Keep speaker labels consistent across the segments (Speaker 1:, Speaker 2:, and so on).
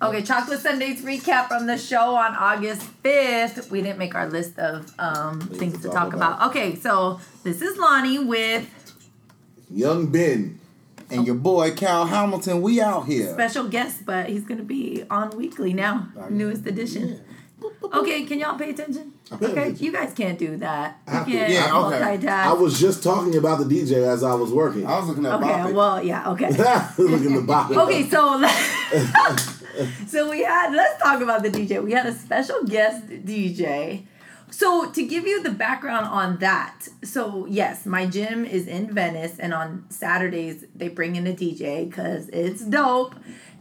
Speaker 1: Okay, Chocolate Sundays recap from the show on August 5th. We didn't make our list of um, things to talk about. Okay, so this is Lani with
Speaker 2: Young Ben.
Speaker 3: And your boy Kal Hamilton, we out here.
Speaker 1: special guest, but he's going to be on weekly now. Newest edition. Okay, can y'all pay attention? Okay, you guys can't do that. You can't
Speaker 3: Yeah, okay.
Speaker 1: multitask.
Speaker 2: I was just talking about the DJ as I was working.
Speaker 3: I was looking at
Speaker 1: Okay,
Speaker 3: Bobby.
Speaker 1: well, yeah, okay.
Speaker 2: looking at the bottom.
Speaker 1: Okay, so so we had let's talk about the DJ. We had a special guest DJ. So to give you the background on that, so yes, my gym is in Venice, and on Saturdays they bring in a DJ because it's dope,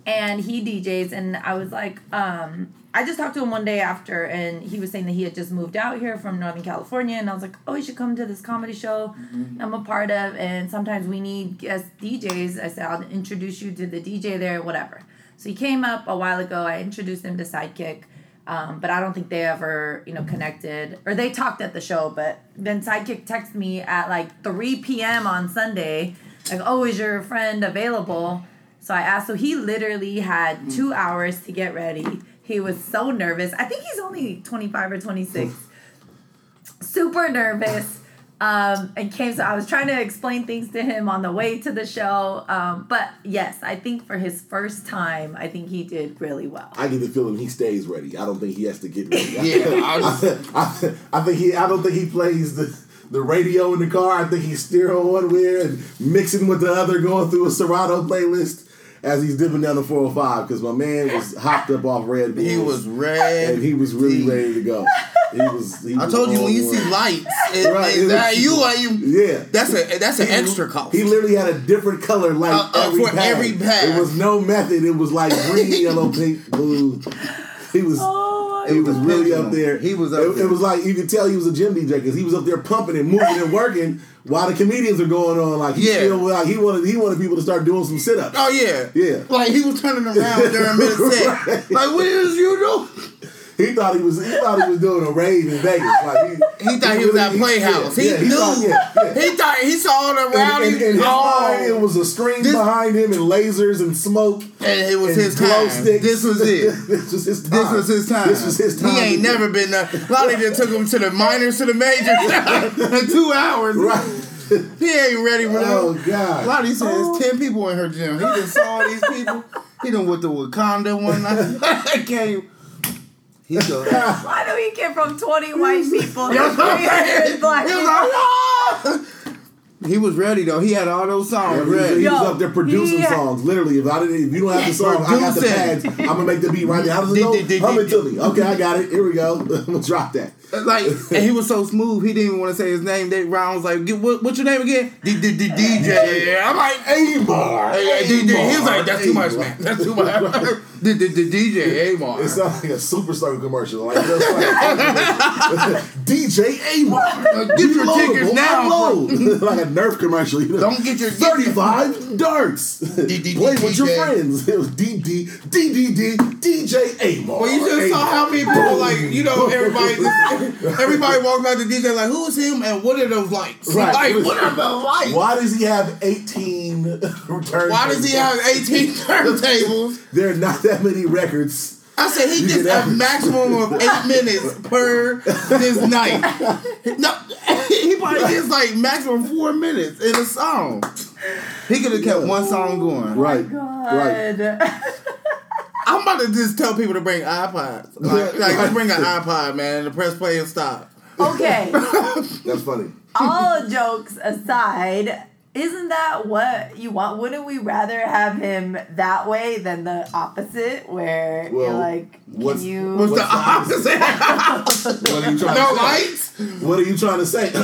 Speaker 1: and he DJs. And I was like, um, I just talked to him one day after, and he was saying that he had just moved out here from Northern California, and I was like, oh, you should come to this comedy show I'm a part of, and sometimes we need guest DJs. I said I'll introduce you to the DJ there, whatever. So he came up a while ago. I introduced him to Sidekick. Um, but I don't think they ever, you know, connected or they talked at the show. But then Sidekick texted me at like 3 p.m. on Sunday, like, "Oh, is your friend available?" So I asked. So he literally had two hours to get ready. He was so nervous. I think he's only 25 or 26. Super nervous. Um, and came so I was trying to explain things to him on the way to the show. Um, but yes, I think for his first time, I think he did really well.
Speaker 2: I get the feeling he stays ready. I don't think he has to get ready.
Speaker 3: Yeah, I
Speaker 2: I,
Speaker 3: was-
Speaker 2: I, I think he. I don't think he plays the the radio in the car. I think he's steering one way and mixing with the other, going through a Serato playlist as he's dipping down the 405 because my man was hopped up off Red Bulls.
Speaker 3: He was red.
Speaker 2: and he was really ready to go. He was. He
Speaker 3: I
Speaker 2: was
Speaker 3: told you when you see lights, it,
Speaker 2: Right,
Speaker 3: it-
Speaker 2: it
Speaker 3: that you are you.
Speaker 2: Yeah.
Speaker 3: That's a that's an extra cost.
Speaker 2: He literally had a different color light
Speaker 3: Uh, uh,
Speaker 2: every,
Speaker 3: for
Speaker 2: pad.
Speaker 3: every pad.
Speaker 2: It was no method. It was like green, yellow, pink, blue. He was.
Speaker 1: Oh
Speaker 2: He was really up there.
Speaker 3: He was up
Speaker 2: It,
Speaker 3: there.
Speaker 2: it was like you could tell he was a gym DJ because he was up there pumping and moving and working while the comedians are going on. Like he
Speaker 3: Yeah.
Speaker 2: feel like he wanted he wanted people to start doing some sit ups.
Speaker 3: Oh yeah,
Speaker 2: Yeah.
Speaker 3: Like he was turning around during mid set.
Speaker 2: Right.
Speaker 3: Like what is you do?
Speaker 2: He thought he was he thought he was doing a rave in Vegas. Like he,
Speaker 3: He thought he was at Playhouse.
Speaker 2: Yeah,
Speaker 3: he
Speaker 2: yeah,
Speaker 3: knew.
Speaker 2: thought- yeah.
Speaker 3: He thought he saw the rowdy.
Speaker 2: in, in his
Speaker 3: oh,
Speaker 2: mind, it was a screen
Speaker 3: This-
Speaker 2: behind him and lasers and smoke.
Speaker 3: and it was
Speaker 2: and
Speaker 3: his
Speaker 2: glow
Speaker 3: time.
Speaker 2: sticks.
Speaker 3: This was it.
Speaker 2: this was his time.
Speaker 3: This was his time.
Speaker 2: This was his time.
Speaker 3: He ain't never been there. Lani just took him to the minors to the majors in two hours.
Speaker 2: Right.
Speaker 3: He ain't ready for that.
Speaker 2: Oh God.
Speaker 3: Lottie says oh. ten people in her gym. He just saw these people. He done with the Wakanda one night. came. He go.
Speaker 1: Why do he get from 20 white people to
Speaker 3: was
Speaker 1: 300 black people?
Speaker 3: He was ready though. He had all those songs
Speaker 2: Yeah, he, was, he.
Speaker 1: Yo,
Speaker 2: was up there producing
Speaker 1: he-
Speaker 2: songs. Literally, if I didn't, if you don't have the song, I got the pads. I'm gonna make the beat right now. How does it
Speaker 3: Did-
Speaker 2: go?
Speaker 3: did- did-
Speaker 2: Hum it to me. Okay, I got it. Here we go. I'm gonna drop that.
Speaker 3: Like, and he was so smooth. He didn't even want to say his name. They Ron was like, "What? What's your name again?" DJ. I'm like,
Speaker 2: A-Mar.
Speaker 3: Hey, hey, DJ. He was like, "That's too much, man. That's too much." DJ A-Mar.
Speaker 2: It sounds like a superstar commercial. Like, DJ A-Mar.
Speaker 3: Get your tickets now.
Speaker 2: like a Nerf commercial. You know?
Speaker 3: Don't get your
Speaker 2: 35 darts.
Speaker 3: D-
Speaker 2: Play with your friends. It was DD, DDD, DJ A-Mar.
Speaker 3: Well, you just saw how many people like you know everybody. everybody walked by the DJ like, "Who's him?" and what are those lights?
Speaker 2: Right.
Speaker 3: Like, what are those lights?
Speaker 2: Why does he have 18 return?
Speaker 3: Why does he have 18 turntables?
Speaker 2: There are not that many records.
Speaker 3: I said he
Speaker 2: You
Speaker 3: gets a maximum of eight minutes per this night. No, he probably gets like maximum four minutes in a song. He could have kept one song going.
Speaker 2: Right. Right.
Speaker 1: Oh God.
Speaker 3: I'm about to just tell people to bring iPods. Like, like just bring an iPod, man, and press play and stop.
Speaker 1: Okay,
Speaker 2: That's funny.
Speaker 1: all jokes aside, isn't that what you want? Wouldn't we rather have him that way than the opposite, where you're
Speaker 2: Well,
Speaker 1: like, can
Speaker 2: what's-
Speaker 1: you?
Speaker 3: What's the
Speaker 2: What's the
Speaker 3: opposite?
Speaker 2: What are you trying
Speaker 3: no
Speaker 2: to say?
Speaker 3: lights?
Speaker 2: What are you trying to say?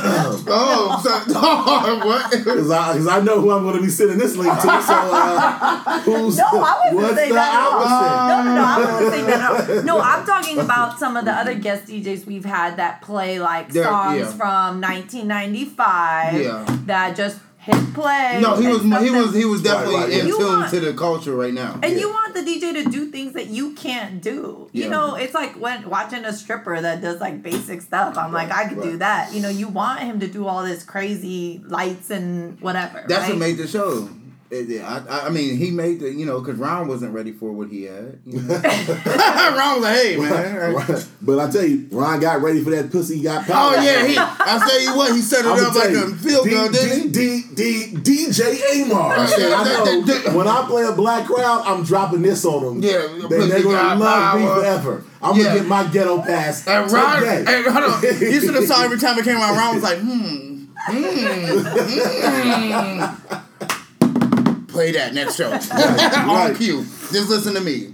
Speaker 3: Oh, so, oh what?
Speaker 2: Because I, 'cause I know who I'm going to be sending this link to. So, uh, who's
Speaker 1: No, I wouldn't say that. At all. No, no, no, I wouldn't say that. At all. No, I'm talking about some of the other guest DJs we've had that play like
Speaker 3: They're-
Speaker 1: songs
Speaker 3: yeah.
Speaker 1: from 1995
Speaker 3: Yeah.
Speaker 1: that just hit play.
Speaker 3: No, he was he was he was definitely
Speaker 2: right, yeah.
Speaker 3: in tune
Speaker 1: want-
Speaker 3: to the culture right now.
Speaker 1: And
Speaker 2: Yeah.
Speaker 1: you want the DJ to do things that you can't do. You know, it's like when watching a stripper that does like basic stuff. I'm like, I could do that. You know, you want him to do all this crazy lights and whatever.
Speaker 3: That's
Speaker 1: right?
Speaker 3: what made the show. It- yeah, I, I mean, he made the, you know, because Ron wasn't ready for what he had. You know? Ron was like, hey, man.
Speaker 2: Right. But I tell you, Ron got ready for that pussy. He got power.
Speaker 3: Oh, yeah. He, I tell you what, he set it
Speaker 2: I'm
Speaker 3: up like
Speaker 2: tell
Speaker 3: a
Speaker 2: you,
Speaker 3: field goal,
Speaker 2: D-
Speaker 3: didn't he?
Speaker 2: D- D- D- DJ A-Mar.
Speaker 3: Yeah,
Speaker 2: said, I know
Speaker 3: that- that-
Speaker 2: when I play a black crowd, I'm dropping this on them.
Speaker 3: Yeah,
Speaker 2: they,
Speaker 3: pussy
Speaker 2: they're gonna
Speaker 3: got
Speaker 2: love me
Speaker 3: power.
Speaker 2: forever. I'm
Speaker 3: Yeah.
Speaker 2: gonna get my ghetto pass
Speaker 3: And Ron,
Speaker 2: today.
Speaker 3: and hold on, you should have saw every time it came around. Ron was like, hmm, hmm, hmm. Play that next show on
Speaker 2: right.
Speaker 3: cue. Just listen to me.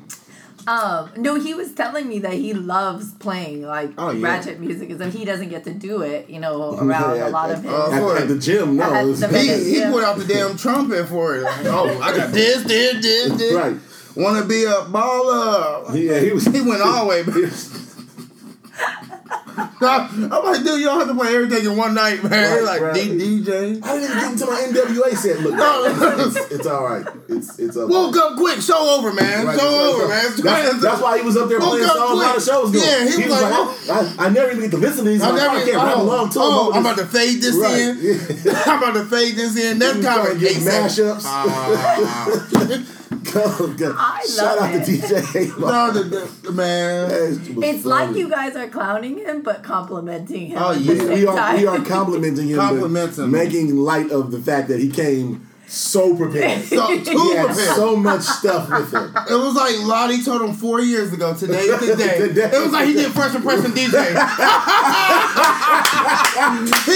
Speaker 1: Um, no, he was telling me that he loves playing like
Speaker 3: Oh, yeah.
Speaker 1: ratchet music, as if he doesn't get to do it, you know, around
Speaker 2: Yeah,
Speaker 1: a lot of his.
Speaker 3: uh,
Speaker 2: at, at the gym, no.
Speaker 1: At the-
Speaker 3: He, he
Speaker 1: Yeah.
Speaker 3: put out the damn trumpet for it. Like, oh, I got this, this, this, this.
Speaker 2: Right.
Speaker 3: Want to be a baller?
Speaker 2: yeah, he was.
Speaker 3: He went all the way back. I'm like, dude, you don't have to play everything in one night, man.
Speaker 2: Right,
Speaker 3: like
Speaker 2: right.
Speaker 3: D- DJ.
Speaker 2: I didn't even get into my NWA set. Look,
Speaker 3: No.
Speaker 2: it's, it's all right. It's it's okay.
Speaker 3: Woke up quick, show over, man.
Speaker 2: Right,
Speaker 3: show
Speaker 2: that's-
Speaker 3: over, man.
Speaker 2: That's, that's why he was up there playing
Speaker 3: up
Speaker 2: songs while the
Speaker 3: quick.
Speaker 2: show was going.
Speaker 3: Yeah, he was like,
Speaker 2: I, I, I never even get to listen to these.
Speaker 3: I
Speaker 2: like,
Speaker 3: never,
Speaker 2: I can't rap
Speaker 3: oh,
Speaker 2: along to him.
Speaker 3: oh, I'm
Speaker 2: just-
Speaker 3: about to fade this
Speaker 2: Right,
Speaker 3: in.
Speaker 2: yeah.
Speaker 3: I'm about to fade this in. That's
Speaker 2: You
Speaker 3: kind of
Speaker 2: get mashups.
Speaker 3: Ah.
Speaker 2: Oh, go, go.
Speaker 1: I
Speaker 2: Shout
Speaker 1: love
Speaker 2: out
Speaker 1: it.
Speaker 2: to DJ.
Speaker 3: no, the, the, man.
Speaker 1: It's like you guys are clowning him, but complimenting him.
Speaker 3: Oh, yeah.
Speaker 2: We are,
Speaker 1: time.
Speaker 2: we are complimenting him, but
Speaker 3: Compliments him.
Speaker 2: making light of the fact that he came so prepared.
Speaker 3: So, too prepared.
Speaker 2: so much stuff with him.
Speaker 3: It was like Lottie told him four years ago. Today's the day.
Speaker 2: Today.
Speaker 3: It was like he did first impression DJ. he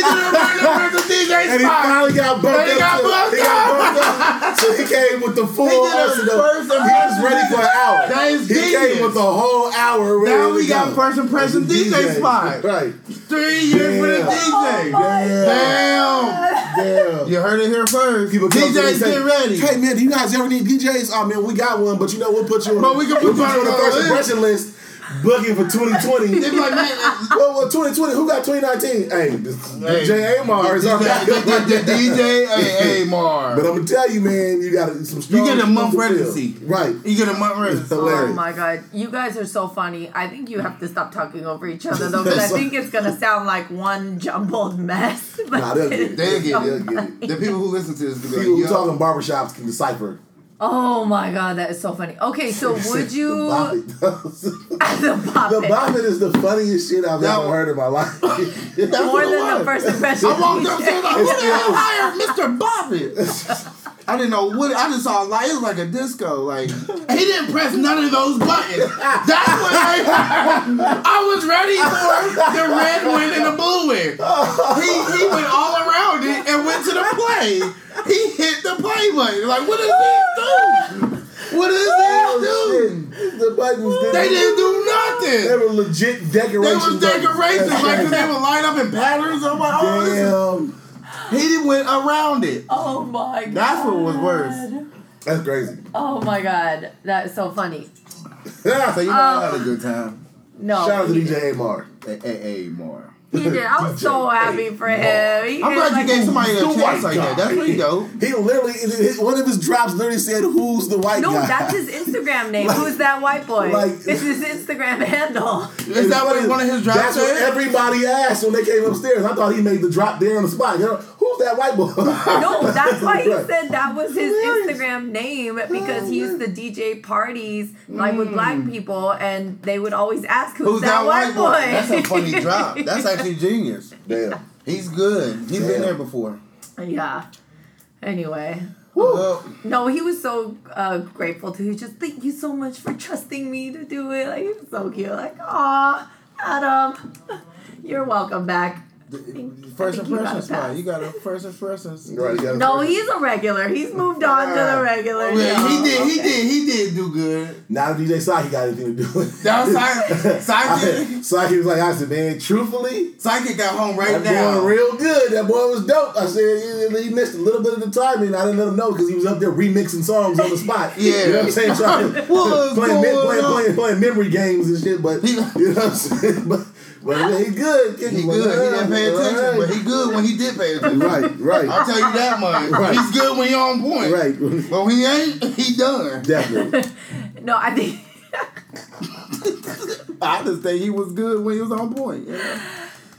Speaker 3: did a first impression DJ
Speaker 2: And he
Speaker 3: spot.
Speaker 2: finally got bumped
Speaker 3: And he
Speaker 2: up.
Speaker 3: got bumped
Speaker 2: he got bumped up. So he came with the full
Speaker 3: He did a first
Speaker 2: was ready for an hour.
Speaker 3: That is
Speaker 2: he
Speaker 3: genius.
Speaker 2: came with the whole hour ready
Speaker 3: Now
Speaker 2: to
Speaker 3: we got
Speaker 2: go.
Speaker 3: first impression
Speaker 2: As a
Speaker 3: DJ spot.
Speaker 2: Right.
Speaker 3: Three years for the DJ.
Speaker 1: Oh
Speaker 3: Damn.
Speaker 2: Yeah.
Speaker 3: You heard it here first.
Speaker 2: People come to me and
Speaker 3: DJs
Speaker 2: say,
Speaker 3: get ready.
Speaker 2: Hey man, do you guys ever need DJs? Oh man, we got one, but you know we'll put you on.
Speaker 3: But we can
Speaker 2: we'll
Speaker 3: put you
Speaker 2: you on
Speaker 3: on
Speaker 2: the
Speaker 3: the
Speaker 2: first
Speaker 3: list.
Speaker 2: impression list. Booking for 2020.
Speaker 3: They be like, man,
Speaker 2: well, well, 2020. Who got 2019? Hey, this
Speaker 3: Hey,
Speaker 2: DJ A-Mar is
Speaker 3: DJ, hey, hey,
Speaker 2: But I'm gonna tell you, man, you got some strong.
Speaker 3: You get a month
Speaker 2: stuff to
Speaker 3: residency.
Speaker 2: Right.
Speaker 3: you get a month rest.
Speaker 2: Hilarious.
Speaker 1: Oh my god, you guys are so funny. I think you have to stop talking over each other though, because I think it's gonna sound like one jumbled mess. But
Speaker 2: Nah, they'll get it.
Speaker 3: They'll get it.
Speaker 2: They'll get it.
Speaker 3: The people who listen to this be
Speaker 2: People who
Speaker 3: like,
Speaker 2: talk
Speaker 3: yo,
Speaker 2: in barbershops can decipher.
Speaker 1: Oh my god, that is so funny. Okay, so would
Speaker 2: The
Speaker 1: you
Speaker 2: boppet.
Speaker 1: the pop
Speaker 2: the
Speaker 1: it
Speaker 2: is the funniest shit I've
Speaker 3: That
Speaker 2: ever heard in my life.
Speaker 1: more
Speaker 3: what it
Speaker 1: than the
Speaker 3: was.
Speaker 1: first impression?
Speaker 3: I walked up to him like, who the hell
Speaker 2: still-
Speaker 3: hired Mr. Bobbitt? I didn't know what. I just saw like it was like a disco. Like he didn't press none of those buttons. That's what I, I was ready for the red win and the blue win. He he went all around it and went to the play. He hit the play button. Like what does he do? What does he do?
Speaker 2: Oh, shit. The buttons didn't.
Speaker 3: They didn't do nothing.
Speaker 2: They were legit decorations.
Speaker 3: They
Speaker 2: decorations.
Speaker 3: was decorations
Speaker 2: That's
Speaker 3: like 'cause
Speaker 2: crazy.
Speaker 3: they would line up in patterns. I'm like, oh, this is
Speaker 2: Damn.
Speaker 3: He didn't went around it.
Speaker 1: Oh my god.
Speaker 3: That's what was worse.
Speaker 2: That's crazy.
Speaker 1: Oh my god, that is so funny.
Speaker 3: Yeah, so you know I had
Speaker 1: Um,
Speaker 3: a good time.
Speaker 1: No,
Speaker 2: Shout out to DJ A-Mar.
Speaker 3: Hey, hey, hey, more.
Speaker 1: He did. I was so happy for him. He
Speaker 3: I'm glad
Speaker 1: like
Speaker 3: you gave somebody a chance
Speaker 2: white
Speaker 3: like that. That's pretty dope.
Speaker 2: He literally, his- one of his drops literally said, "Who's the white
Speaker 1: No,
Speaker 2: guy?"
Speaker 1: that's his Instagram name.
Speaker 2: Like-
Speaker 1: Who's that white boy?
Speaker 2: like-
Speaker 1: it's his Instagram handle.
Speaker 3: Is that what one of his drops
Speaker 2: That's what everybody asked when they came upstairs. I thought he made the drop there on the spot. You know, who's that white boy?
Speaker 1: No, that's why he
Speaker 2: Right.
Speaker 1: said that was his
Speaker 2: Hilarious.
Speaker 1: Instagram name because he used to DJ parties like with black people, and they would always ask, "Who's,
Speaker 3: Who's that white boy? That's a funny drop. That's actually genius.
Speaker 2: Damn.
Speaker 3: He's good. He's
Speaker 2: Damn.
Speaker 3: been there before.
Speaker 1: yeah. Anyway,
Speaker 3: Well,
Speaker 1: no, he was so uh, grateful to. He just thank you so much for trusting me to do it. Like he was so cute. Like, aw, Adam, you're welcome back.
Speaker 3: First
Speaker 1: think you
Speaker 3: impressions, man.
Speaker 1: pass.
Speaker 3: You got a first impressions.
Speaker 2: Right, you gotta-
Speaker 1: No, he's a regular. He's moved on to the regular.
Speaker 3: Yeah,
Speaker 1: show.
Speaker 3: he did. He did. He did do good.
Speaker 2: Now DJ Saki got anything to do with it.
Speaker 3: That was Psychic. Psychic.
Speaker 2: Saki was like, I said, man, truthfully,
Speaker 3: Psychic got home right
Speaker 2: that boy
Speaker 3: now.
Speaker 2: real good. That boy was dope. I said he, he missed a little bit of the timing. I didn't let him know because he was up there remixing songs on the spot.
Speaker 3: Yeah.
Speaker 2: you know what I'm saying? Trying,
Speaker 3: What's
Speaker 2: playing, playing, playing, playing memory games and shit. But you know what I'm saying? But, but he good.
Speaker 3: He good. He didn't pay attention, but he good when he did pay attention.
Speaker 2: right, right,
Speaker 3: I'll tell you that much.
Speaker 2: Right.
Speaker 3: He's good when he on point.
Speaker 2: right.
Speaker 3: But when he ain't, he done.
Speaker 2: Definitely.
Speaker 1: No, I think.
Speaker 3: I just think he was good when he was on point. Yeah.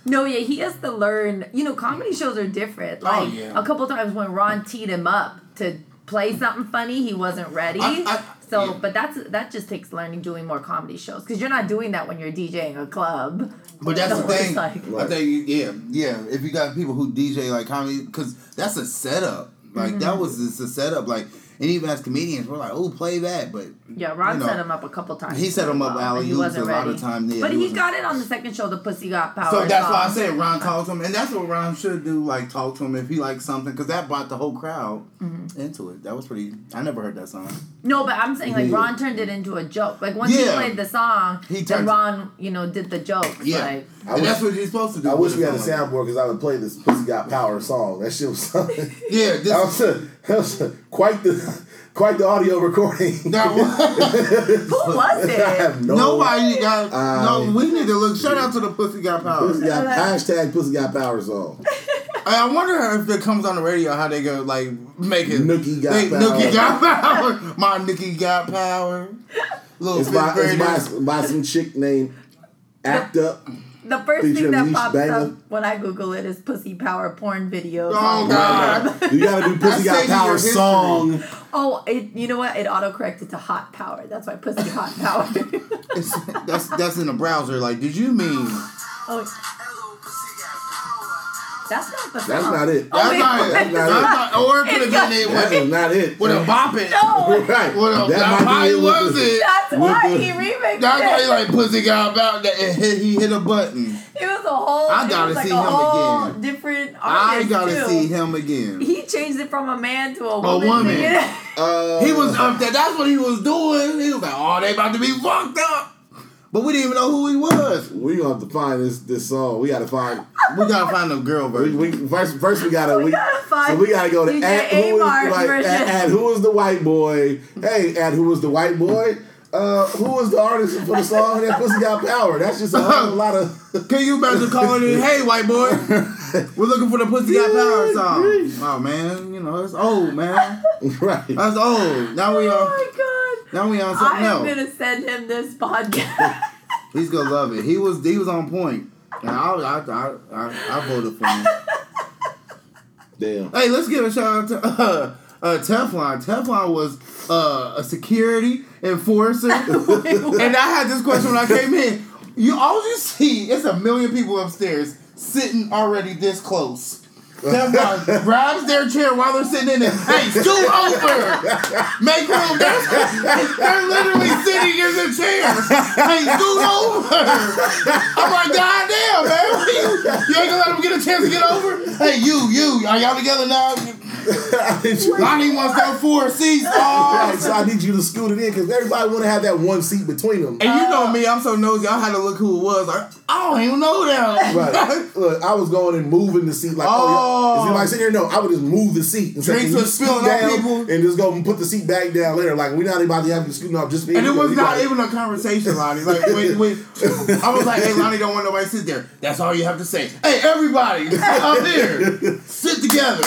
Speaker 1: No, yeah, he has to learn. You know, comedy shows are different.
Speaker 3: Oh,
Speaker 1: Like
Speaker 3: yeah.
Speaker 1: a couple times when Ron teed him up to play something funny, he wasn't ready.
Speaker 3: I- I-
Speaker 1: so,
Speaker 3: yeah.
Speaker 1: but that's that just takes learning doing more comedy shows because you're not doing that when you're DJing a club.
Speaker 3: But that's
Speaker 1: So
Speaker 3: the thing.
Speaker 1: like-
Speaker 3: I think, yeah, yeah. If you got people who DJ like comedy, because that's a setup. Like
Speaker 1: Mm-hmm.
Speaker 3: that was just a setup. Like, and even as comedians, we're like, oh, play that. But
Speaker 1: Yeah, Ron
Speaker 3: you know,
Speaker 1: set him up a couple times.
Speaker 3: he set him up
Speaker 1: Well,
Speaker 3: alley
Speaker 1: he
Speaker 3: oops
Speaker 1: wasn't
Speaker 3: a lot of
Speaker 1: ready.
Speaker 3: time, yeah,
Speaker 1: but
Speaker 3: he
Speaker 1: he got it on the second show, the Pussy Got Power.
Speaker 3: So that's why I said Ron talked to him, and that's what Ron should do. Like talk to him if he likes something, because that brought the whole crowd
Speaker 1: Mm-hmm.
Speaker 3: into it. That was pretty. I never heard that song.
Speaker 1: No, but I'm saying like
Speaker 2: Yeah.
Speaker 1: Ron turned it into a joke. Like once he played the song,
Speaker 3: He
Speaker 1: then
Speaker 3: turned-
Speaker 1: Ron, you know, did the joke.
Speaker 3: Yeah,
Speaker 1: Like,
Speaker 3: and
Speaker 2: wish-
Speaker 3: that's what you're supposed to do.
Speaker 2: I wish we had a soundboard because I would play this Pussy Got Power song. That shit was something.
Speaker 3: that. Yeah,
Speaker 2: that
Speaker 3: this,
Speaker 2: was, that was quite the quite the audio recording.
Speaker 3: that was,
Speaker 1: who was
Speaker 2: I
Speaker 1: it?
Speaker 2: have no
Speaker 3: nobody got.
Speaker 2: Uh,
Speaker 3: no, we need to look. Shout out to the Pussy Got Power.
Speaker 2: Pussy got, hashtag Pussy Got Power song.
Speaker 3: I I wonder if it comes on the radio how they go like make it.
Speaker 2: Nookie got
Speaker 3: they,
Speaker 2: power.
Speaker 3: Nookie got power. My Nookie got power. Little
Speaker 2: It's by, it's by, by some chick named Act Up.
Speaker 1: The first thing that pops
Speaker 2: Banger.
Speaker 1: up when I Google it is pussy power porn videos.
Speaker 3: Oh, God.
Speaker 1: Um,
Speaker 2: you gotta do Pussy
Speaker 3: That's
Speaker 2: Got Power song.
Speaker 1: Oh, it, you know what? It auto corrected to hot power. That's why pussy hot power.
Speaker 3: It's, that's that's in the browser. Like, did you mean?
Speaker 1: oh, that's not the song.
Speaker 2: That's not it.
Speaker 1: Oh,
Speaker 3: That's
Speaker 1: wait,
Speaker 3: not it. That's not. Or it could have
Speaker 1: got-
Speaker 3: been it
Speaker 2: That
Speaker 3: with,
Speaker 2: is not it.
Speaker 3: with a bop it.
Speaker 1: No,
Speaker 2: Right.
Speaker 3: With a,
Speaker 2: That
Speaker 3: that
Speaker 2: might be
Speaker 3: probably
Speaker 2: it
Speaker 3: was
Speaker 2: the-
Speaker 3: it.
Speaker 1: that's why
Speaker 2: the-
Speaker 1: he remixed it.
Speaker 3: That's why he like pussy got about that. and hit- He hit a button.
Speaker 1: It was a whole.
Speaker 3: I gotta
Speaker 1: was like
Speaker 3: see
Speaker 1: a
Speaker 3: him
Speaker 1: whole
Speaker 3: again.
Speaker 1: Different
Speaker 3: I gotta
Speaker 1: too.
Speaker 3: see him again.
Speaker 1: He changed it from a man to a woman. A woman.
Speaker 2: Uh,
Speaker 3: He was up there. That's what he was doing. He was like, "Oh, they about to be fucked up," but we didn't even know who he was.
Speaker 2: We gonna have to find this this song. We gotta find.
Speaker 3: We gotta find the girl
Speaker 2: We,
Speaker 3: version.
Speaker 2: we first first we gotta
Speaker 1: We
Speaker 2: we,
Speaker 1: gotta find
Speaker 2: so we gotta go to
Speaker 1: DJ
Speaker 2: at who is like at, at who is the white boy? Hey, at who is the white boy? Uh, who was the artist for the song that Pussy Got Power? That's just a whole lot of.
Speaker 3: Can you imagine calling in, "Hey, white boy, we're looking for the Pussy Got Power song"? Oh man, you know it's old, man.
Speaker 2: right.
Speaker 3: That's old. Now we
Speaker 1: Oh my god.
Speaker 3: Now we on
Speaker 1: I am
Speaker 3: else.
Speaker 1: gonna send him this podcast.
Speaker 3: He's gonna love it. He was he was on point. And I I I I, I voted for him.
Speaker 2: Damn.
Speaker 3: Hey, let's give a shout out to uh, uh, Teflon. Teflon was uh, a security enforcer, and I had this question when I came in. You all you see is a million people upstairs sitting already this close. Teflon grabs their chair while they're sitting in it. Hey, scoot over! Make room. They're, they're literally sitting in the chair. Hey, scoot over! I'm like, God damn, man. You, ain't gonna let them get a chance to get over? Hey, you, you, are y'all together now?
Speaker 2: I
Speaker 3: Lani wants that four seats.
Speaker 2: Right,
Speaker 3: Oh.
Speaker 2: so I need you to scoot it in because everybody want to have that one seat between them.
Speaker 3: And you know me, I'm so nosy. I had to look who it was. Like, I don't even know them.
Speaker 2: Right. Look, I was going and moving the seat like, oh,
Speaker 3: Oh.
Speaker 2: Is anybody sitting here? No, I would just move the seat. And
Speaker 3: Drinks
Speaker 2: "Can
Speaker 3: was spilling on
Speaker 2: down
Speaker 3: people."
Speaker 2: And just go and put the seat back down later. Like, we're not about to have you scooting off just
Speaker 3: And it was not even a conversation, Lani. Like when, when I was like, "Hey, Lani, don't want nobody to sit there." That's all you have to say. Hey, everybody, sit up here, sit together.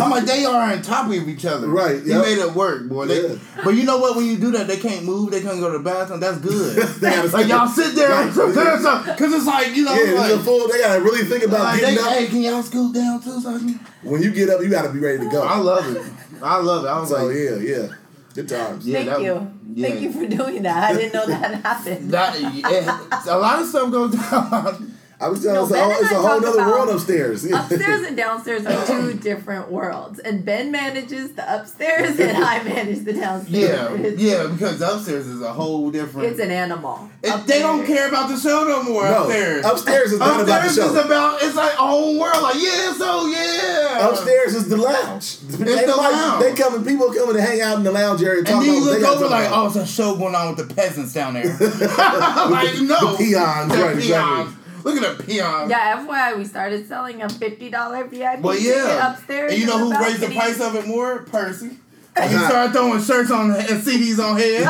Speaker 3: I'm like, they are on top of each other.
Speaker 2: Right, yep.
Speaker 3: made it work, boy. They,
Speaker 2: Yeah.
Speaker 3: But you know what? When you do that, they can't move. They can't go to the bathroom. That's good. Like y'all sit there
Speaker 2: Right.
Speaker 3: And prepare something because it's like you know,
Speaker 2: Yeah,
Speaker 3: like,
Speaker 2: it's a full, they gotta really think about
Speaker 3: like, they,
Speaker 2: getting up.
Speaker 3: hey, can y'all scoot down too? So can-
Speaker 2: When you get up, you gotta be ready to go.
Speaker 3: I love it. I love it. I was
Speaker 2: so
Speaker 3: like,
Speaker 2: yeah, yeah, good times.
Speaker 3: yeah,
Speaker 1: Thank
Speaker 3: that-
Speaker 1: you.
Speaker 3: yeah.
Speaker 1: Thank you for doing that. I didn't know that happened.
Speaker 3: That yeah, a lot of stuff goes down.
Speaker 2: I was telling
Speaker 1: No,
Speaker 2: it's a
Speaker 1: Ben
Speaker 2: whole, it's
Speaker 1: I
Speaker 2: a whole other world upstairs.
Speaker 1: Upstairs and downstairs are two different worlds, and Ben manages the upstairs, and I manage the downstairs.
Speaker 3: Yeah, yeah, because upstairs is a whole different.
Speaker 1: It's an animal.
Speaker 3: It- they don't care about the show no more
Speaker 2: no,
Speaker 3: upstairs.
Speaker 2: upstairs is not about the
Speaker 3: Upstairs
Speaker 2: show.
Speaker 3: is about it's like a whole world. Like yeah, so yeah.
Speaker 2: Upstairs is the lounge. They,
Speaker 3: the
Speaker 2: like-
Speaker 3: lounge.
Speaker 2: they come and people coming to hang out in the lounge area.
Speaker 3: And
Speaker 2: talk
Speaker 3: then you look
Speaker 2: they got
Speaker 3: over like, oh, it's a show going on with the peasants down there. like no,
Speaker 2: the peons,
Speaker 3: The
Speaker 2: right, exactly.
Speaker 3: Peons. Look at the peons.
Speaker 1: Yeah, FYI, we started selling a fifty dollar VIP
Speaker 3: Well,
Speaker 1: ticket
Speaker 3: yeah.
Speaker 1: upstairs.
Speaker 3: And you know who
Speaker 1: the
Speaker 3: raised the price of it more? Percy. And he started throwing shirts on and CDs on head.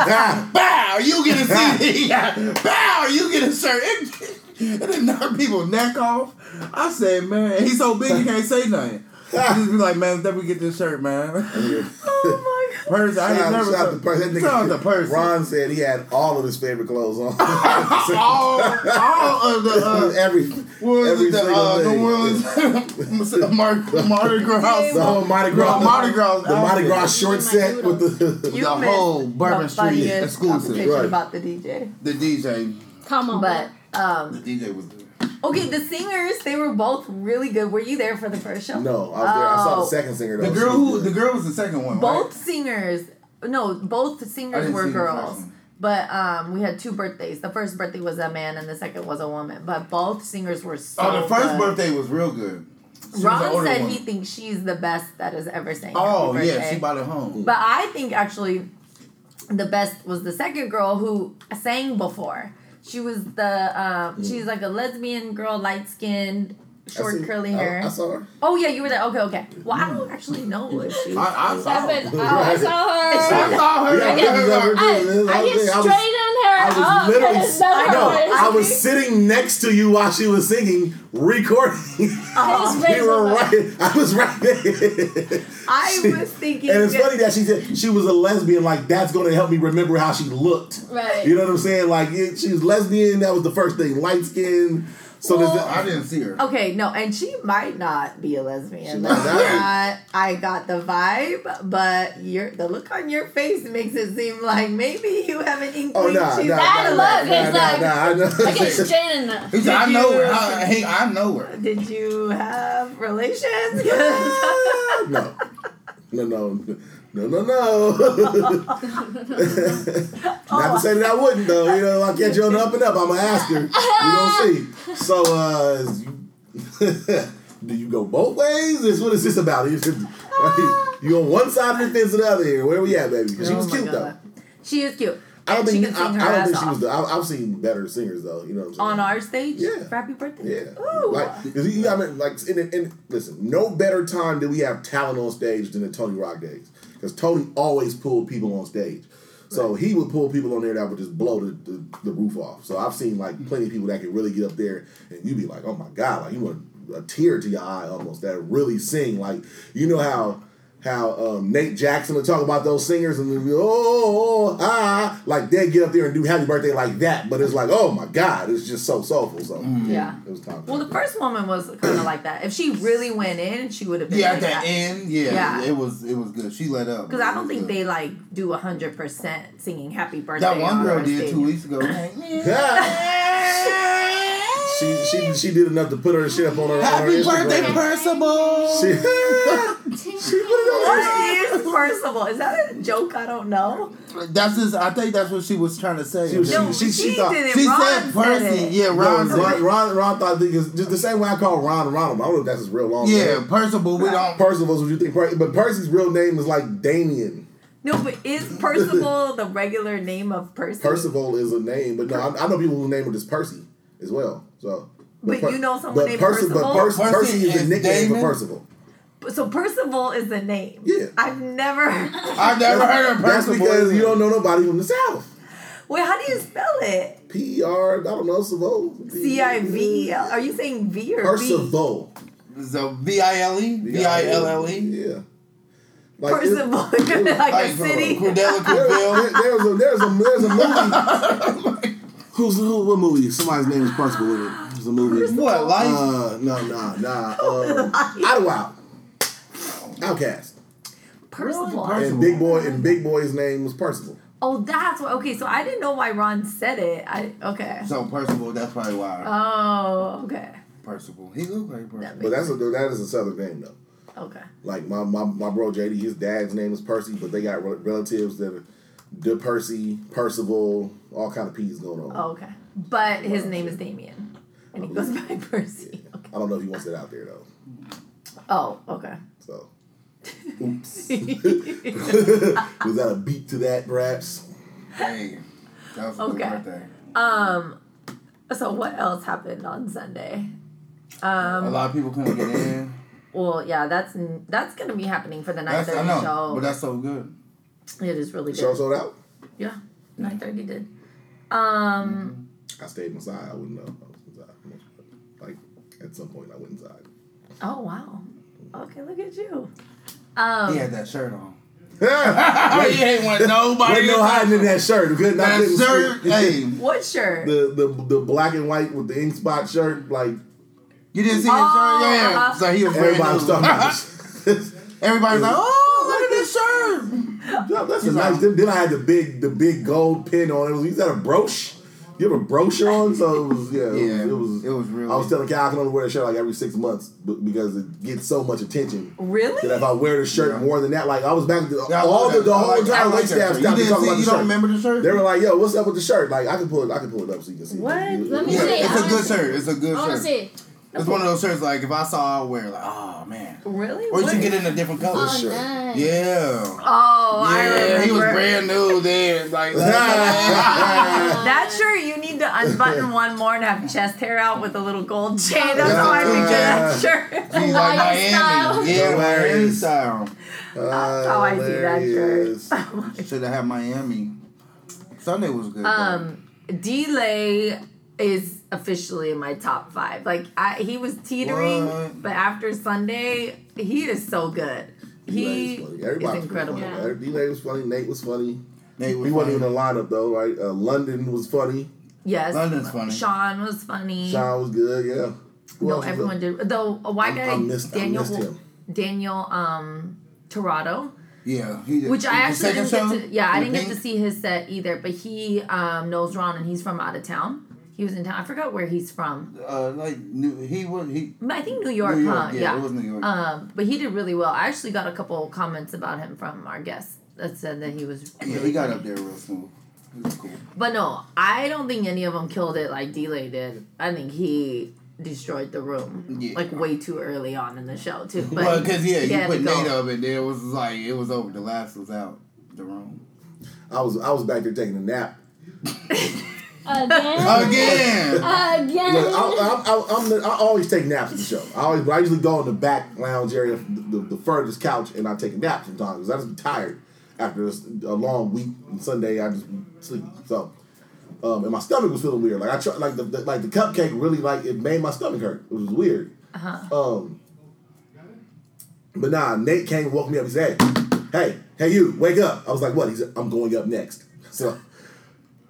Speaker 3: Bow, you get a CD. Bow, you get a shirt. It, it didn't knock people's neck off. I said, man, he's so big he can't say nothing. I just be like, man, let me get this shirt, man.
Speaker 1: Oh my
Speaker 3: Percy. I ain't
Speaker 2: Shout,
Speaker 3: never.
Speaker 2: shout out to Percy. That nigga-
Speaker 3: Shout out to
Speaker 2: Ron said he had all of his favorite clothes on.
Speaker 3: all, all of the. Uh,
Speaker 2: every
Speaker 3: what was
Speaker 2: every
Speaker 3: it? The
Speaker 2: single
Speaker 3: uh,
Speaker 2: thing.
Speaker 3: New Orleans Mar- Mardi Gras.
Speaker 2: the whole Mardi Gras,
Speaker 3: The Mardi Gras
Speaker 2: the Mardi. Gras short set with the.
Speaker 1: You
Speaker 3: The
Speaker 1: missed
Speaker 3: whole Bourbon
Speaker 1: the
Speaker 3: Street
Speaker 1: funniest
Speaker 3: exclusive.
Speaker 2: Right.
Speaker 1: about the DJ.
Speaker 3: The DJ.
Speaker 4: Come on.
Speaker 1: But um,
Speaker 3: The DJ was good.
Speaker 1: Okay, the singers they were both really good. Were you there for the first show?
Speaker 2: no, I was there. I saw the
Speaker 1: Oh.
Speaker 2: second singer.
Speaker 3: The girl who the girl was the second one.
Speaker 1: Both
Speaker 3: Right?
Speaker 1: singers, no, both
Speaker 3: I
Speaker 1: singers were
Speaker 3: see the first
Speaker 1: girls. But um, we had two birthdays. The first birthday was a man, and the second was a woman. But both singers were so.
Speaker 3: Oh, the first
Speaker 1: good.
Speaker 3: birthday was real good. She
Speaker 1: Ron said
Speaker 3: one.
Speaker 1: he thinks she's the best that has ever sang.
Speaker 3: Oh
Speaker 1: Happy
Speaker 3: yeah, she bought it home.
Speaker 1: But I think actually the best was the second girl who sang before. She was the um, she's like a lesbian girl, light skinned, short
Speaker 2: see-
Speaker 1: curly hair.
Speaker 2: I, saw her.
Speaker 1: oh yeah, you were there. Okay, okay. Well, I don't mm. actually know if she.
Speaker 3: I, oh, I saw her.
Speaker 4: Oh, I saw
Speaker 3: I
Speaker 4: her.
Speaker 3: saw her.
Speaker 2: Yeah,
Speaker 3: I
Speaker 2: I
Speaker 3: got
Speaker 2: was
Speaker 3: her.
Speaker 2: over
Speaker 4: I,
Speaker 2: there.
Speaker 4: I get
Speaker 2: was-
Speaker 4: straightened her
Speaker 2: I was
Speaker 4: up.
Speaker 2: literally,
Speaker 4: and it's
Speaker 2: no. I was sitting next to you while she was singing, recording.
Speaker 4: His face
Speaker 2: we were right. I was right there.
Speaker 1: I
Speaker 2: She-
Speaker 1: was thinking.
Speaker 2: and it's funny that she said she was a lesbian. Like that's going to help me remember how she looked.
Speaker 4: Right.
Speaker 2: You know what I'm saying? Like it, she was lesbian. That was the first thing. Light skin. So
Speaker 1: Well,
Speaker 2: there's
Speaker 3: I didn't see her.
Speaker 1: Okay, no, and she might not be a lesbian.
Speaker 2: She
Speaker 1: That's
Speaker 2: might not.
Speaker 1: not. I got the vibe, but your the look on your face makes it seem like maybe you have an inkling.
Speaker 2: oh nah,
Speaker 1: she's
Speaker 2: nah,
Speaker 4: That
Speaker 2: nah,
Speaker 4: look
Speaker 2: nah,
Speaker 4: is
Speaker 2: nah,
Speaker 4: like-
Speaker 2: nah, I know.
Speaker 4: I get straightened up.
Speaker 3: He said, I know
Speaker 1: you-
Speaker 3: her. I, hey, I know her.
Speaker 1: Did you have relations?
Speaker 2: no, no, no, no, no, no. Not to say that I wouldn't though. You know, I'll catch you on the up and up. I'm gonna ask her. We gonna see. So, uh, you, do you go both ways? Is what is this about? You, you on one side of the fence or the other here? Where we at, baby? she
Speaker 1: Oh
Speaker 2: was
Speaker 1: my
Speaker 2: cute though.
Speaker 1: She is cute.
Speaker 2: I don't think
Speaker 1: she
Speaker 2: I, I don't think she was. The, I, I've seen better singers though. You know what I'm saying?
Speaker 1: on our stage.
Speaker 2: Yeah.
Speaker 1: for Happy birthday.
Speaker 2: Yeah.
Speaker 1: Ooh.
Speaker 2: Like, cause you, I mean, like, in, in, listen, no better time did we have talent on stage than the Tony Rock days. Because Tony always pulled people on stage. So he would pull people on there that would just blow the, the, the roof off. So I've seen like hmm. plenty of people that can really get up there and you'd be like, oh my God, like you want a tear to your eye almost that really sing. Like, you know how how um, Nate Jackson would talk about those singers and they'd be, oh, oh, ah, like they'd get up there and do happy birthday like that. But it's like, oh my God, it's just so soulful. So
Speaker 1: Yeah.
Speaker 2: it was time.
Speaker 1: Well, the first woman was kind of like that. If she really went in, she would have been
Speaker 3: Yeah,
Speaker 1: like
Speaker 3: at the
Speaker 1: that.
Speaker 3: end, yeah,
Speaker 1: Yeah.
Speaker 3: it was it was good. She let up.
Speaker 1: Because I don't think
Speaker 3: good.
Speaker 1: they like do hundred percent singing "Happy Birthday."
Speaker 3: That one
Speaker 1: on
Speaker 3: girl
Speaker 1: our
Speaker 3: did two weeks ago.
Speaker 2: she she she did enough to put her shit up on her. on her
Speaker 3: Happy birthday,
Speaker 2: Instagram.
Speaker 3: Percival!
Speaker 2: She, she put it on her.
Speaker 1: What is Percival? Is that a joke? I don't know.
Speaker 3: That's just. I think that's what she was trying to say.
Speaker 2: She was-
Speaker 1: No,
Speaker 2: she-
Speaker 1: she,
Speaker 2: she thought-
Speaker 1: did it.
Speaker 3: She
Speaker 1: Ron
Speaker 3: said Percy.
Speaker 1: it.
Speaker 3: Yeah,
Speaker 2: No,
Speaker 3: Ron.
Speaker 2: Ron,
Speaker 3: said-
Speaker 2: Ron, Ron thought because just the same way I call Ron Ronald. I don't know if that's his real long
Speaker 3: Yeah,
Speaker 2: name.
Speaker 3: Percival. We don't.
Speaker 2: Percival's what you think, Per- but Percy's real name is like Damien.
Speaker 1: No, but is Percival the regular name of Percy?
Speaker 2: Percival is a name, but no, I, I know people whose name it as Percy as well. So,
Speaker 1: But
Speaker 2: Per-
Speaker 1: you know someone
Speaker 2: but
Speaker 1: named
Speaker 2: Percy, but
Speaker 1: Percival?
Speaker 2: Percy,
Speaker 3: Percy
Speaker 2: Percy is the
Speaker 3: is
Speaker 2: nickname
Speaker 3: Damon?
Speaker 2: for Percival.
Speaker 1: So Percival is the name.
Speaker 2: Yeah.
Speaker 1: I've never.
Speaker 3: I've never heard of Percival.
Speaker 2: That's because you don't know nobody from the South.
Speaker 1: Wait, how do you spell it?
Speaker 2: P R, I don't know, Savol.
Speaker 1: C I V. Are you saying V or
Speaker 2: Percival.
Speaker 3: So V I L E V I L L E.
Speaker 2: Yeah. Like, it-
Speaker 1: Percival, like
Speaker 3: Like
Speaker 1: a city.
Speaker 3: Crudella
Speaker 2: there, there, there's a there's a there's a movie. Who's who? What movie? Somebody's name is Percival in it. There's a movie.
Speaker 3: What life?
Speaker 2: Uh, no, nah, nah. Uh, Idlewild. OutKast.
Speaker 1: Percival.
Speaker 3: Really?
Speaker 2: And Big Boi and Big Boi's name was Percival.
Speaker 1: Oh, that's why. Okay, so I didn't know why Ron said it. I okay.
Speaker 3: So Percival. That's probably why
Speaker 1: Oh, okay.
Speaker 3: Percival. He looked like Percival.
Speaker 1: That
Speaker 2: But that's a that is a southern name though.
Speaker 1: Okay.
Speaker 2: Like my, my, my bro JD, his dad's name is Percy, but they got rel- relatives that are De Percy, Percival, all kind of P's going on.
Speaker 1: Oh, okay. But his name is Damien, and he goes by Percy. Okay.
Speaker 2: I don't know if he wants it out there though.
Speaker 1: Oh, okay.
Speaker 2: So, oops. Was that a beat to that, perhaps?
Speaker 3: Hey, that was a
Speaker 1: Okay.
Speaker 3: good birthday.
Speaker 1: Um. So what else happened on Sunday? Um, a
Speaker 3: lot of people couldn't get in.
Speaker 1: Well, yeah, that's that's gonna be happening for the nine
Speaker 3: That's, I
Speaker 1: show.
Speaker 3: but that's so good.
Speaker 1: It is really good.
Speaker 2: Show
Speaker 1: good.
Speaker 2: sold out.
Speaker 1: Yeah, nine thirty did. Um.
Speaker 2: I stayed inside. I wouldn't know. I was inside. Like at some point, I went inside.
Speaker 1: Oh wow. Okay, look at you. Um.
Speaker 3: He had that shirt on. Yeah. he ain't want nobody.
Speaker 2: Wasn't no hiding in that shirt. We couldn't. I
Speaker 3: That
Speaker 2: couldn't
Speaker 3: shirt, hey,
Speaker 1: What shirt?
Speaker 2: The, the the black and white with the ink spot shirt, like
Speaker 3: you didn't see his
Speaker 1: Oh,
Speaker 3: shirt? Yeah,
Speaker 1: uh-huh.
Speaker 3: so he was brand
Speaker 2: everybody was
Speaker 3: new.
Speaker 2: talking about. this.
Speaker 3: Everybody's like, oh, look at this shirt.
Speaker 2: Yeah, that's a nice. Then, then I had the big the big gold pin on it. Was he's got a brooch? You have a brochure on, so it was yeah. It,
Speaker 3: Yeah,
Speaker 2: was, it was.
Speaker 3: it was really-
Speaker 2: I was telling Kal I can only wear the shirt like every six months because it gets so much attention.
Speaker 1: Really?
Speaker 2: That if I wear the shirt
Speaker 3: Yeah.
Speaker 2: more than that, like I was back, to,
Speaker 3: Yeah,
Speaker 2: all the,
Speaker 3: that.
Speaker 2: the whole
Speaker 3: like- I
Speaker 2: entire
Speaker 3: like
Speaker 2: staff stopped
Speaker 3: You
Speaker 2: to talk about the
Speaker 3: you
Speaker 2: shirt.
Speaker 3: don't remember the shirt?
Speaker 2: They were like, "Yo, what's up with the shirt?" Like I can pull it, I can pull it up so you can see.
Speaker 1: What?
Speaker 2: It- it-
Speaker 4: Let me
Speaker 3: Yeah,
Speaker 4: see.
Speaker 3: it's
Speaker 4: I
Speaker 3: a good
Speaker 4: see.
Speaker 3: shirt. It's a good
Speaker 4: I want to
Speaker 3: shirt.
Speaker 4: see.
Speaker 3: It's one of those shirts like if I saw I wear like, oh man.
Speaker 1: Really?
Speaker 3: Or you
Speaker 1: What?
Speaker 3: should get in a different color.
Speaker 4: Oh,
Speaker 2: shirt.
Speaker 4: nice.
Speaker 3: Yeah.
Speaker 1: Oh, I
Speaker 3: Yeah,
Speaker 1: remember.
Speaker 3: he was brand new then. Like,
Speaker 1: That shirt, you need to unbutton one more and have chest hair out with a little gold chain. That's how I picture that shirt.
Speaker 3: He's like Miami.
Speaker 4: style.
Speaker 3: Yeah, Miami
Speaker 2: Hilarious.
Speaker 3: style.
Speaker 1: That's how I see that
Speaker 2: Hilarious.
Speaker 1: shirt.
Speaker 3: Should have had Miami. Sunday was good. though.
Speaker 1: Um, D-Lay is officially in my top five. Like I, he was teetering,
Speaker 3: What?
Speaker 1: but after Sunday, he is so good. He
Speaker 2: was
Speaker 1: is incredible.
Speaker 2: funny. Every- D-Lay was funny. Nate was funny.
Speaker 3: Nate was
Speaker 2: He wasn't even in the lineup though, right? Uh, London was funny.
Speaker 1: Yes,
Speaker 3: London's funny.
Speaker 1: Sean was funny.
Speaker 2: Sean was good. Yeah. Who
Speaker 1: no, everyone
Speaker 2: up?
Speaker 1: did. Though a white guy,
Speaker 2: I missed- I
Speaker 1: Daniel,
Speaker 2: missed him.
Speaker 1: Daniel, um, Torado.
Speaker 3: Yeah, he did.
Speaker 1: Which I actually didn't get to. Yeah, I didn't get to see his set either. But he um, knows Ron, and he's from out of town. He was in town. I forgot where he's from.
Speaker 3: Uh, like New, he was he.
Speaker 1: I think New York,
Speaker 3: New York,
Speaker 1: huh?
Speaker 3: yeah,
Speaker 1: Yeah,
Speaker 3: it was New York.
Speaker 1: Um, but he did really well. I actually got a couple comments about him from our guests that said that he was. Really
Speaker 3: Yeah, he got
Speaker 1: funny.
Speaker 3: up there real smooth. He was cool.
Speaker 1: But no, I don't think any of them killed it like D-Lay did. I think he destroyed the room
Speaker 3: Yeah.
Speaker 1: like way too early on in the show too. But
Speaker 3: well, because yeah,
Speaker 1: he
Speaker 3: you put
Speaker 1: to go.
Speaker 3: Nate up, and then it was like it was over. The last was out the room
Speaker 2: I was I was back there taking a nap.
Speaker 4: Again.
Speaker 3: again.
Speaker 2: Look, I,
Speaker 4: Again.
Speaker 2: I, I, I'm the, I always take naps at the show. I always, but I usually go in the back lounge area, the, the, the furthest couch, and I take a nap sometimes because I just be tired after this- a long week. And Sunday, I just sleep. So, um, and my stomach was feeling weird. Like I tried, like the, the like the cupcake really like it made my stomach hurt. It was weird. Uh-huh. Um, but nah, Nate came, and woke me up. He said, "Hey, hey, you, wake up!" I was like, "What?" He said, "I'm going up next." So.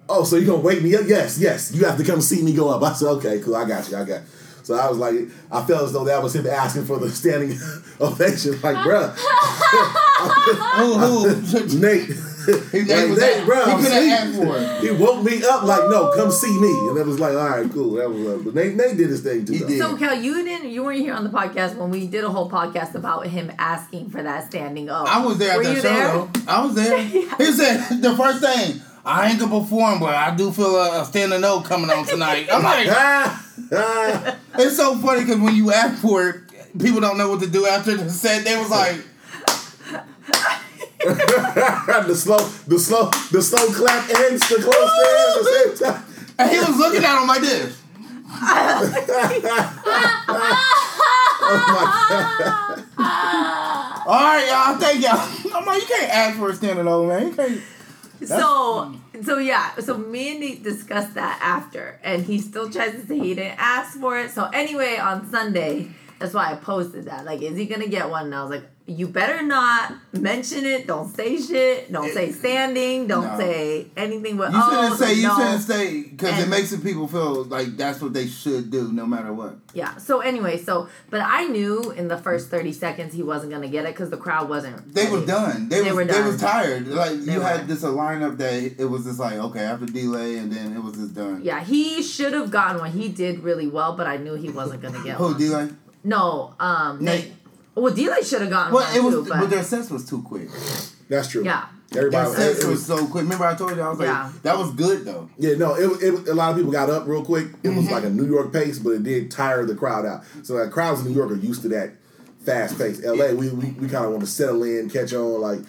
Speaker 2: Oh, so you're gonna wake me up? Yes, yes. You have to come see me go up. I said, okay, cool. I got you. I got. You. So I was like, I felt as though that was him asking for the standing ovation. Like, bruh,
Speaker 3: who who?
Speaker 2: Nate,
Speaker 3: He,
Speaker 2: like,
Speaker 3: Nate was
Speaker 2: Nate,
Speaker 3: at-
Speaker 2: bruh,
Speaker 3: he
Speaker 2: I'm
Speaker 3: could have asked for it.
Speaker 2: He woke me up like, no, come see me. And it was like, all right, cool. That was, uh, but Nate, Nate did his thing too.
Speaker 3: He
Speaker 2: though.
Speaker 3: did.
Speaker 1: So Kal, you didn't you weren't here on the podcast when we did a whole podcast about him asking for that standing up.
Speaker 3: I was there at
Speaker 1: Were
Speaker 3: that
Speaker 1: you
Speaker 3: show
Speaker 1: there?
Speaker 3: though. I was there. He said the first thing. I ain't gonna perform, but I do feel a, a standing note coming on tonight. I'm like,
Speaker 2: Ah, ah.
Speaker 3: it's so funny because when you ask for it, people don't know what to do after the set. They was like,
Speaker 2: the slow, the slow, the slow clap and the close at the same time.
Speaker 3: and he was looking at him like this.
Speaker 2: Oh my god.
Speaker 3: All right, y'all, thank y'all. I'm like, you can't ask for a standing over, man. You can't.
Speaker 1: So so yeah, so me and Nate discussed that after, and he still tries to say he didn't ask for it. So anyway, on Sunday, that's why I posted that. Like, is he gonna get one? And I was like, you better not mention it. Don't say shit. Don't say standing. Don't
Speaker 3: No.
Speaker 1: say anything. But
Speaker 3: You
Speaker 1: oh,
Speaker 3: shouldn't say. You
Speaker 1: no.
Speaker 3: shouldn't say because it makes the people feel like that's what they should do, no matter what.
Speaker 1: Yeah. So anyway, so but I knew in the first thirty seconds he wasn't gonna get it because the crowd wasn't.
Speaker 3: They
Speaker 1: ready.
Speaker 3: was done. They,
Speaker 1: They
Speaker 3: was
Speaker 1: were
Speaker 3: they was tired. Like
Speaker 1: They
Speaker 3: you
Speaker 1: were.
Speaker 3: had this a lineup that it was just like okay after D-Lay and then it was just done.
Speaker 1: Yeah, he should have gotten one. He did really well, but I knew he wasn't gonna get
Speaker 3: Who
Speaker 1: one.
Speaker 3: Who D-Lay?
Speaker 1: No, um,
Speaker 3: Nate.
Speaker 1: Nate. Well, D-Lay should have gotten
Speaker 3: Well,
Speaker 1: one
Speaker 3: it was,
Speaker 1: too,
Speaker 3: but,
Speaker 1: but
Speaker 3: their sense was too quick.
Speaker 2: That's true.
Speaker 1: yeah,
Speaker 3: Their
Speaker 2: Everybody.
Speaker 3: sets
Speaker 2: it
Speaker 3: was
Speaker 2: was-
Speaker 3: so quick. Remember I told you I was like that was good though.
Speaker 2: Yeah, no, it, was- it a lot of people got up real quick. It
Speaker 3: Mm-hmm.
Speaker 2: was like a New York pace, but it did tire the crowd out. So like crowds in New York are used to that fast pace. LA, we we, we kind of want to settle in, catch on, like.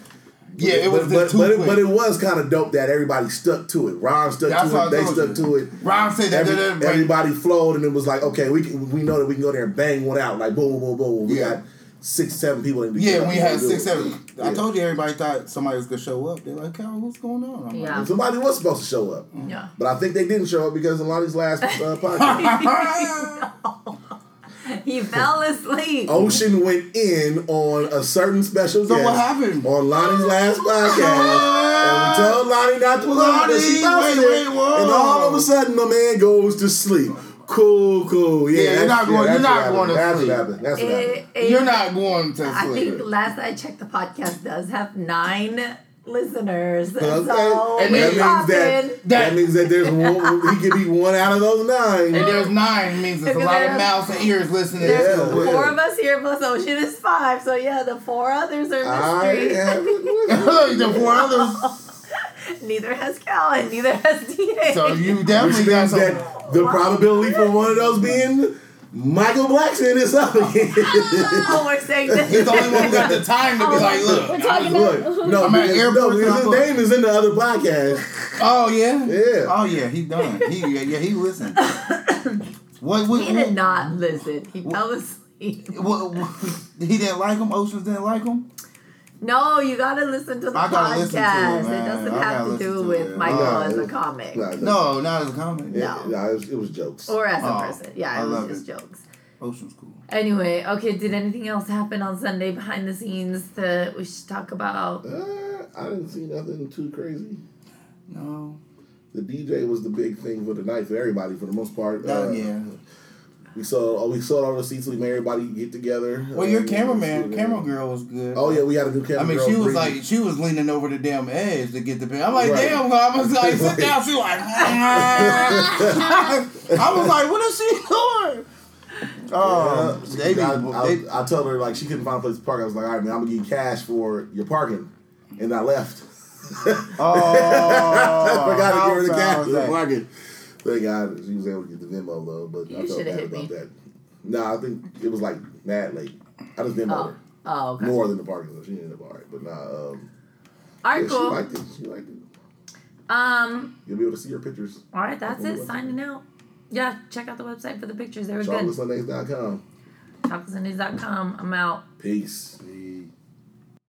Speaker 3: Yeah, it was
Speaker 2: but, but,
Speaker 3: too
Speaker 2: but, it,
Speaker 3: quick.
Speaker 2: but it was kind of dope that everybody stuck to it. Ron stuck
Speaker 3: That's
Speaker 2: to it. They stuck
Speaker 3: you.
Speaker 2: to it.
Speaker 3: Ron said that.
Speaker 2: Every-
Speaker 3: that- that-
Speaker 2: everybody flowed, and it was like, okay, we can, we know that we can go there and bang one out, like boom, boom, boom, boom. We
Speaker 3: Yeah.
Speaker 2: got six, seven people in the
Speaker 3: Yeah, we had six,
Speaker 2: it.
Speaker 3: seven. I
Speaker 2: Yeah.
Speaker 3: told you everybody thought somebody was gonna show up. They're like, Kal, what's going on? I'm
Speaker 1: Yeah.
Speaker 2: Somebody was supposed to show up,
Speaker 1: yeah.
Speaker 2: but I think they didn't show up because a lot of these last uh, podcasts.
Speaker 1: He he fell asleep.
Speaker 2: Ocean went in on a certain special
Speaker 3: So
Speaker 2: guest
Speaker 3: what happened?
Speaker 2: on Lani's last podcast, and we told Lani not to put on, but she
Speaker 3: Lani,
Speaker 2: posted
Speaker 3: wait, wait, whoa.
Speaker 2: and all of a sudden my man goes to sleep. Cool, cool. Yeah,
Speaker 3: Yeah, you're not going-
Speaker 2: that's
Speaker 3: you're not
Speaker 2: what happened.
Speaker 3: going to
Speaker 2: That's
Speaker 3: sleep.
Speaker 2: what happened. That's what eh, happened.
Speaker 1: It- it-
Speaker 3: You're not going to
Speaker 1: I
Speaker 3: sleep.
Speaker 1: think last I checked, the podcast does have nine listeners.
Speaker 2: Okay.
Speaker 1: So
Speaker 3: And
Speaker 1: we're
Speaker 3: that means
Speaker 2: that-
Speaker 1: popping.
Speaker 2: That means that there's one. He could be one out of those nine.
Speaker 3: and there's nine means there's a
Speaker 1: Because
Speaker 3: lot of mouths and ears listening.
Speaker 1: There's
Speaker 2: Yeah,
Speaker 3: to it.
Speaker 2: yeah.
Speaker 1: four of us here plus Ocean is five. So yeah, the four others are
Speaker 2: I
Speaker 1: mystery.
Speaker 3: the four others.
Speaker 1: neither has Kal and neither has DA.
Speaker 3: So you definitely got
Speaker 2: means
Speaker 3: some.
Speaker 2: that the probability for one of those being Michael Blackson is up again.
Speaker 1: oh, we're saying this.
Speaker 3: He's the only one who got the time to be oh, like, look.
Speaker 4: We're talking
Speaker 2: Look,
Speaker 4: about.
Speaker 2: no,
Speaker 3: I'm at
Speaker 2: because,
Speaker 3: airport
Speaker 2: no, his name is in the other podcast.
Speaker 3: Oh yeah.
Speaker 2: Yeah.
Speaker 3: Oh yeah, he done. He yeah, yeah he listened. What what,
Speaker 1: He did not listen. He fell asleep.
Speaker 3: what, what he didn't like him? Oceans didn't like him?
Speaker 1: No, you gotta listen to the
Speaker 3: I gotta
Speaker 1: podcast.
Speaker 3: listen to it,
Speaker 1: it, doesn't
Speaker 3: I
Speaker 1: have
Speaker 3: gotta
Speaker 1: do with
Speaker 3: it.
Speaker 1: Michael
Speaker 2: No,
Speaker 1: as a comic.
Speaker 2: No,
Speaker 3: No, not as a comic.
Speaker 2: Yeah,
Speaker 1: No.
Speaker 2: no, it, was, it was jokes.
Speaker 1: Or as a
Speaker 3: Oh,
Speaker 1: person. Yeah,
Speaker 3: I
Speaker 1: it was
Speaker 3: love
Speaker 1: just
Speaker 3: it.
Speaker 1: jokes.
Speaker 3: Ocean's cool.
Speaker 1: Anyway, okay, did anything else happen on Sunday behind the scenes that we should talk about?
Speaker 2: Uh, I didn't see nothing too crazy.
Speaker 3: No.
Speaker 2: The DJ was the big thing for the night for everybody for the most part.
Speaker 3: Oh,
Speaker 2: Uh,
Speaker 3: yeah.
Speaker 2: We saw oh, we sold all the seats. We made everybody get together.
Speaker 3: Well, your
Speaker 2: Uh,
Speaker 3: cameraman, camera girl was good.
Speaker 2: Oh yeah, we had a new camera.
Speaker 3: I mean, she was like, she was leaning over the damn edge to get the pin. I'm like,
Speaker 2: Right.
Speaker 3: damn, I was like, sit down. She like, I was like, what is she doing? Oh,
Speaker 2: Yeah,
Speaker 3: they
Speaker 2: I,
Speaker 3: they,
Speaker 2: I, I told her like she couldn't find a place to park. I was like, all right, man, I'm gonna give you cash for your parking, and I left.
Speaker 3: oh,
Speaker 2: I forgot to give her the cash for the parking. Thank God she was able to get the Venmo though, but I felt bad about
Speaker 1: me.
Speaker 2: that. No, I think it was like mad late. I just Venmo
Speaker 1: Oh,
Speaker 2: her
Speaker 1: oh okay.
Speaker 2: more than the parking, so she ended up all right. But nah, um,
Speaker 1: All
Speaker 2: yeah,
Speaker 1: right,
Speaker 2: she
Speaker 1: cool.
Speaker 2: liked it. She liked it.
Speaker 1: Um,
Speaker 2: You'll be able to see her pictures.
Speaker 1: all right, that's it. Signing out. Yeah, check out the website for the pictures. They were good.
Speaker 2: ChocolateSundays.com.
Speaker 1: ChocolateSundays.com. I'm out.
Speaker 2: Peace.
Speaker 3: Yeah.